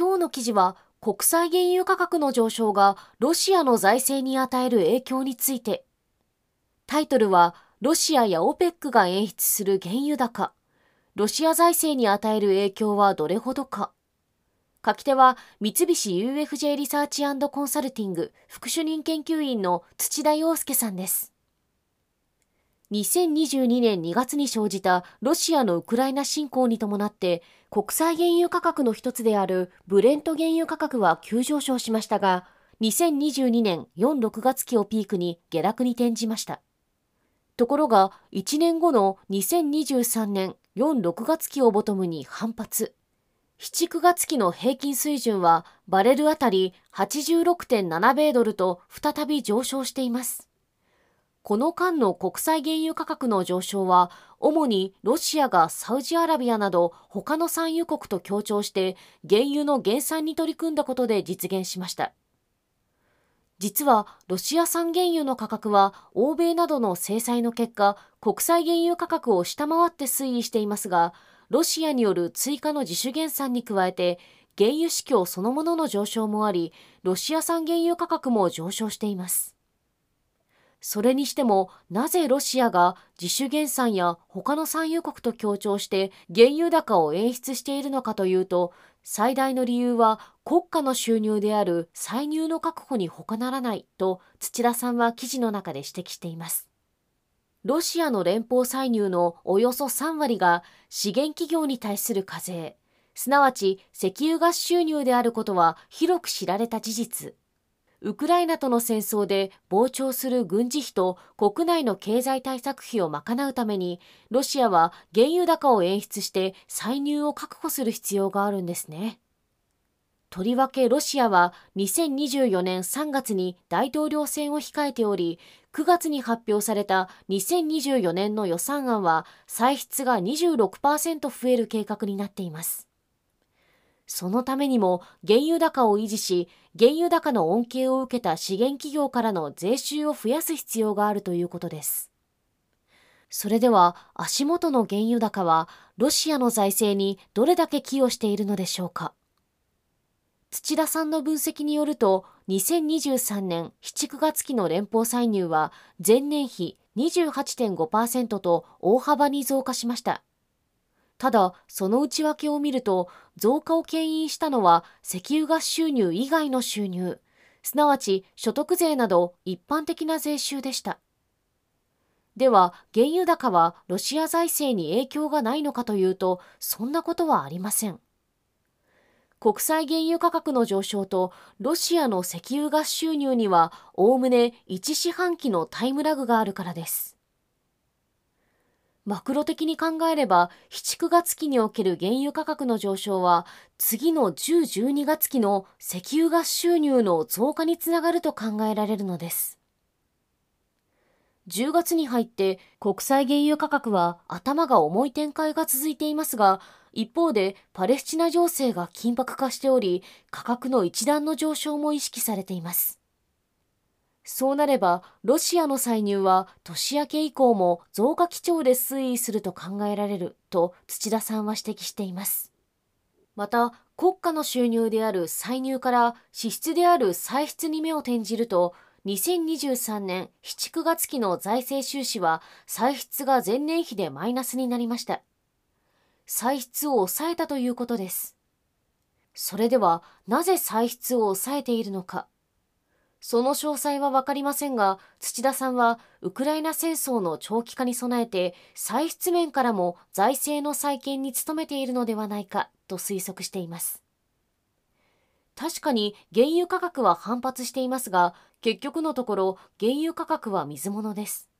今日の記事は国際原油価格の上昇がロシアの財政に与える影響について。タイトルはロシアや OPEC が演出する原油高。ロシア財政に与える影響はどれほどか。書き手は三菱 UFJ リサーチコンサルティング副主任研究員の土田洋介さんです。2022年2月に生じたロシアのウクライナ侵攻に伴って国際原油価格の一つであるブレント原油価格は急上昇しましたが2022年4、6月期をピークに下落に転じました。ところが1年後の2023年4、6月期をボトムに反発。7、9月期の平均水準はバレルあたり86.7米ドルと再び上昇しています。この間の国際原油価格の上昇は、主にロシアがサウジアラビアなど他の産油国と協調して原油の減産に取り組んだことで実現しました。実はロシア産原油の価格は欧米などの制裁の結果国際原油価格を下回って推移していますがロシアによる追加の自主減産に加えて原油市況そのものの上昇もありロシア産原油価格も上昇していますそれにしてもなぜロシアが自主減産や他の産油国と協調して原油高を演出しているのかというと最大の理由は国家の収入である歳入の確保に他ならないと土田さんは記事の中で指摘しています。ロシアの連邦歳入のおよそ3割が資源企業に対する課税、すなわち石油ガス収入であることは広く知られた事実。ウクライナとの戦争で膨張する軍事費と国内の経済対策費を賄うために、ロシアは原油高を演出して歳入を確保する必要があるんですね。とりわけロシアは2024年3月に大統領選を控えており、9月に発表された2024年の予算案は歳出が26%増える計画になっています。そのためにも原油高を維持し、原油高の恩恵を受けた資源企業からの税収を増やす必要があるということです。それでは足元の原油高はロシアの財政にどれだけ寄与しているのでしょうか。土田さんの分析によると、2023年7、9月期の連邦歳入は前年比28.5%と大幅に増加しました。ただ、その内訳を見ると、増加を牽引したのは石油ガス収入以外の収入、すなわち所得税など一般的な税収でした。では、原油高はロシア財政に影響がないのかというと、そんなことはありません。国際原油価格の上昇とロシアの石油ガス収入にはおおむね1四半期のタイムラグがあるからです。マクロ的に考えれば、7、9月期における原油価格の上昇は、次の10、12月期の石油ガス収入の増加につながると考えられるのです。10月に入って国際原油価格は頭が重い展開が続いていますが、一方でパレスチナ情勢が緊迫化しており、価格の一段の上昇も意識されています。そうなれば、ロシアの歳入は年明け以降も増加基調で推移すると考えられると土田さんは指摘しています。また、国家の収入である歳入から支出である歳出に目を転じると、2023年7、9月期の財政収支は歳出が前年比でマイナスになりました。歳出を抑えたということです。それでは、なぜ歳出を抑えているのか。その詳細はわかりませんが、土田さんはウクライナ戦争の長期化に備えて、歳出面からも財政の再建に努めているのではないかと推測しています。確かに原油価格は反発していますが、結局のところ原油価格は水物です。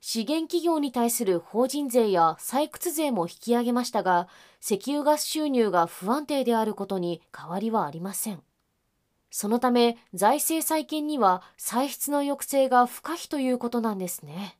資源企業に対する法人税や採掘税も引き上げましたが、石油ガス収入が不安定であることに変わりはありません。そのため、財政再建には歳出の抑制が不可避ということなんですね。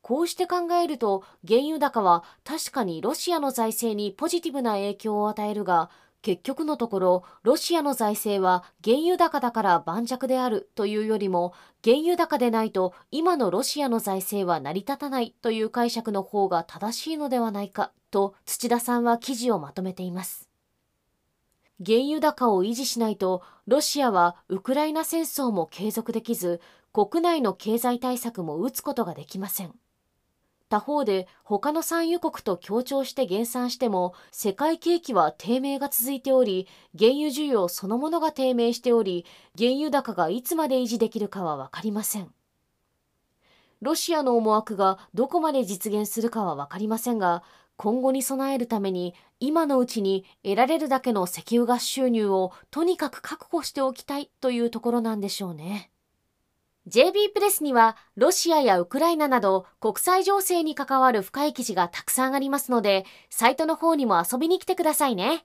こうして考えると、原油高は確かにロシアの財政にポジティブな影響を与えるが、結局のところ、ロシアの財政は原油高だから盤石であるというよりも、原油高でないと今のロシアの財政は成り立たないという解釈の方が正しいのではないかと土田さんは記事をまとめています。原油高を維持しないと、ロシアはウクライナ戦争も継続できず、国内の経済対策も打つことができません。他方で他の産油国と協調して減産しても世界景気は低迷が続いており原油需要そのものが低迷しており原油高がいつまで維持できるかは分かりませんロシアの思惑がどこまで実現するかは分かりませんが今後に備えるために今のうちに得られるだけの石油ガス収入をとにかく確保しておきたいというところなんでしょうね。JB プレスにはロシアやウクライナなど国際情勢に関わる深い記事がたくさんありますので、サイトの方にも遊びに来てくださいね。